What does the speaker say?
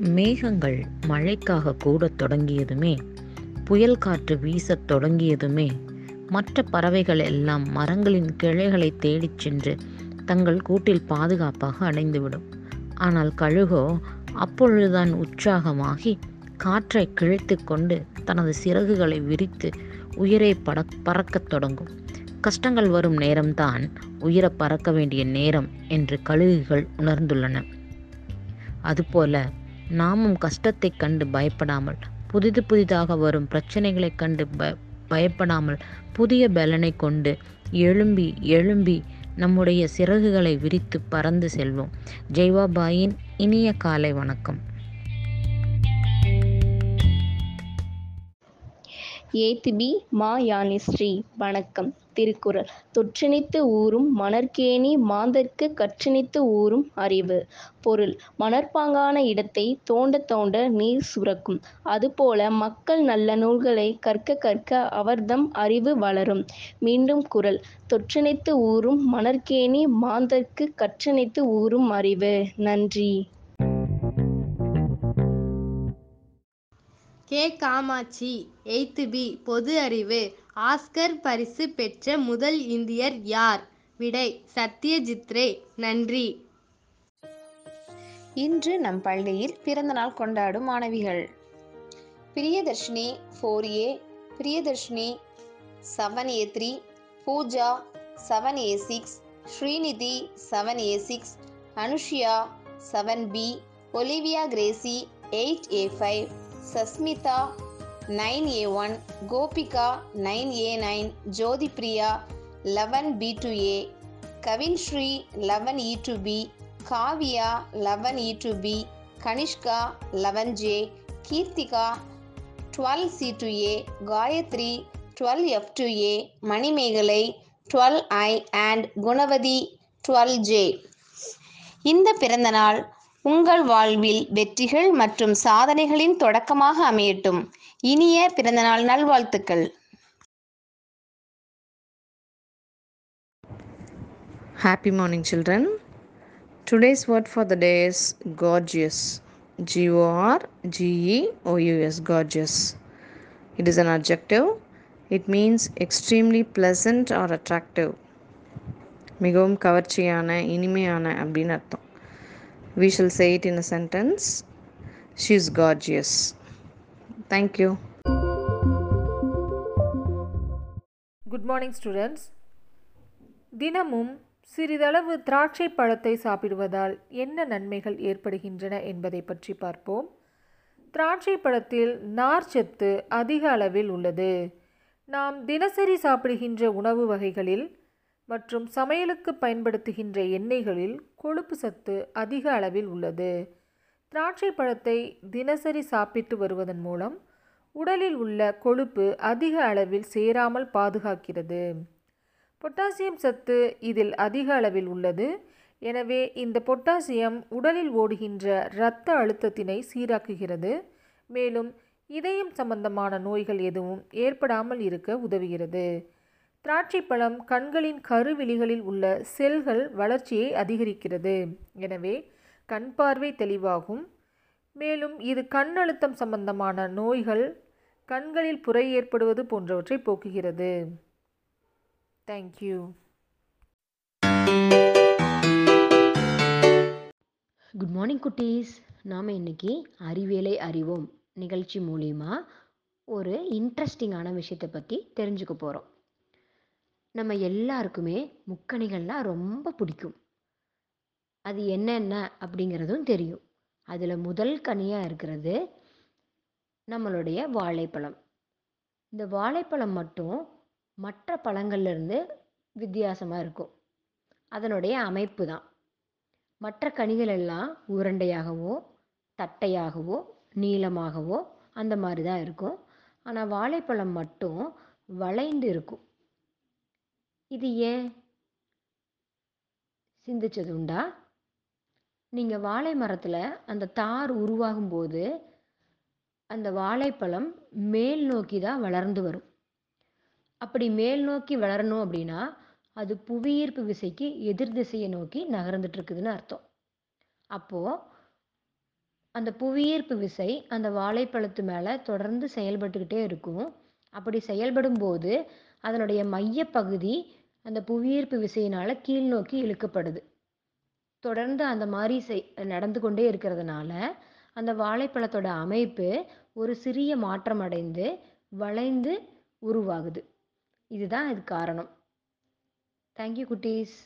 மேகங்கள் மழைக்காக கூடத் தொடங்கியதுமே புயல் காற்று வீசத் தொடங்கியதுமே மற்ற பறவைகள் எல்லாம் மரங்களின் கிளைகளை தேடிச் சென்று தங்கள் கூட்டில் பாதுகாப்பாக அடைந்துவிடும். ஆனால் கழுகோ அப்பொழுதுதான் உற்சாகமாகி காற்றை கிழித்து கொண்டு தனது சிறகுகளை விரித்து உயிரை பட பறக்கத் தொடங்கும். கஷ்டங்கள் வரும் நேரம்தான் உயிரை பறக்க வேண்டிய நேரம் என்று கழுகுகள் உணர்ந்துள்ளன. அதுபோல நாமும் கஷ்டத்தைக் கண்டு பயப்படாமல் புதிது புதிதாக வரும் பிரச்சனைகளைக் கண்டு ப பயப்படாமல் புதிய பலனை கொண்டு எழும்பி எழும்பி நம்முடைய சிறகுகளை விரித்து பறந்து செல்வோம். ஜெய்வாபாயின் இனிய காலை வணக்கம். ஏத்திபி மா யானிஸ்ரீ வணக்கம். திருக்குறள் தொற்றினித்து ஊறும் மணற்கேணி மாந்தர்க்கு கற்றினித்து ஊறும் அறிவு. பொருள் மணற்பாங்கான இடத்தை தோண்ட தோண்ட நீர் சுரக்கும். அதுபோல மக்கள் நல்ல நூல்களை கற்க கற்க அவர்தம் அறிவு வளரும். மீண்டும் குரல் தொற்றினித்து ஊறும் மணற்கேணி மாந்தர்க்கு கற்றினித்து ஊறும் அறிவு. நன்றி. கே. Kamakshi eighth B. பொது அறிவு. ஆஸ்கர் பரிசு பெற்ற முதல் இந்தியர் யார்? விடை சத்யஜித் ரே நன்றி. இன்று நம் பள்ளியில் பிறந்தநாள் கொண்டாடும் மாணவிகள். Priyadharshini four A Priyadharshini seven A three Pooja seven A six Srinidhi seven A six Anushiya seven B Olivia Gracy eight A five Sasmitha nine A one Gopika nine A nine Jothipriya eleven B two A Kavin Sri eleven E two B Kavya eleven E two B Kanishka eleven J Keerthika twelve C two A Gayathri twelve F two A Manimegalai twelve I and Gunavathi twelve J. இந்த பிறந்தநாள் உங்கள் வாழ்வில் வெற்றிகள் மற்றும் சாதனைகளின் தொடக்கமாக அமையட்டும் இனிய பிறந்தநாள் நல்வாழ்த்துக்கள் happy morning children today's word for the day's gorgeous G O R G E O U S gorgeous it is an objective it means extremely pleasant or attractive மிகவும் கவர்ச்சியான இனிமையான அப்படின்னு அர்த்தம் we shall say it in a sentence. She is gorgeous. Thank you. Good morning students தினமும் சிறிதளவு திராட்சை பழத்தை சாப்பிடுவதால் என்ன நன்மைகள் ஏற்படுகின்றன என்பதை பற்றி பார்ப்போம். திராட்சை பழத்தில் நார்ச்சத்து அதிக அளவில் உள்ளது. நாம் தினசரி சாப்பிடுகின்ற உணவு வகைகளில் மற்றும் சமையலுக்கு பயன்படுத்துகின்ற எண்ணெய்களில் கொழுப்பு சத்து அதிக அளவில் உள்ளது. திராட்சை பழத்தை தினசரி சாப்பிட்டு வருவதன் மூலம் உடலில் உள்ள கொழுப்பு அதிக அளவில் சேராமல் பாதுகாக்கிறது. பொட்டாசியம் சத்து இதில் அதிக அளவில் உள்ளது. எனவே இந்த பொட்டாசியம் உடலில் ஓடுகின்ற இரத்த அழுத்தத்தினை சீராக்குகிறது. மேலும் இதயம் சம்பந்தமான நோய்கள் எதுவும் ஏற்படாமல் இருக்க உதவுகிறது. திராட்சை பழம் கண்களின் கருவிழிகளில் உள்ள செல்கள் வளர்ச்சியை அதிகரிக்கிறது. எனவே கண் பார்வை தெளிவாகும். மேலும் இது கண் அழுத்தம் சம்பந்தமான நோய்கள் கண்களில் புரை ஏற்படுவது போன்றவற்றை போக்குகிறது. தேங்க்யூ குட் மார்னிங் குட்டீஸ். நாம் இன்னைக்கு அறிவியலை அறிவோம். நிகழ்ச்சி மூலிமா ஒரு இன்ட்ரெஸ்டிங்கான விஷயத்தை பற்றி தெரிஞ்சுக்க போகிறோம் நம்ம எல்லாருக்குமே முக்கணிகள்லாம் ரொம்ப பிடிக்கும். அது என்னென்ன அப்படிங்கிறதும் தெரியும். அதில் முதல் கனியாக இருக்கிறது நம்மளுடைய வாழைப்பழம். இந்த வாழைப்பழம் மட்டும் மற்ற பழங்கள்லேருந்து வித்தியாசமாக இருக்கும். அதனுடைய அமைப்பு தான். மற்ற கனிகள் எல்லாம் உருண்டையாகவோ தட்டையாகவோ நீளமாகவோ அந்த மாதிரி தான் இருக்கும். ஆனால் வாழைப்பழம் மட்டும் வளைந்து இருக்கும். இது ஏன்? சிந்திச்சது உண்டா? நீங்கள் வாழை மரத்தில் அந்த தார் உருவாகும் போது அந்த வாழைப்பழம் மேல் நோக்கி தான் வளர்ந்து வரும். அப்படி மேல் நோக்கி வளரணும் அப்படின்னா அது புவியீர்ப்பு விசைக்கு எதிர் திசையை நோக்கி நகர்ந்துட்டு இருக்குதுன்னு அர்த்தம். அப்போது அந்த புவியீர்ப்பு விசை அந்த வாழைப்பழத்து மேலே தொடர்ந்து செயல்பட்டுக்கிட்டே இருக்கும். அப்படி செயல்படும் போது அதனுடைய மையப்பகுதி அந்த புவியீர்ப்பு விசையினால் கீழ் நோக்கி இழுக்கப்படுது. தொடர்ந்து அந்த மாதிரி செய் நடந்து கொண்டே இருக்கிறதுனால அந்த வாழைப்பழத்தோட அமைப்பு ஒரு சிறிய மாற்றம் அடைந்து வளைந்து உருவாகுது. இதுதான் இது காரணம். தேங்க்யூ குட்டீஸ்.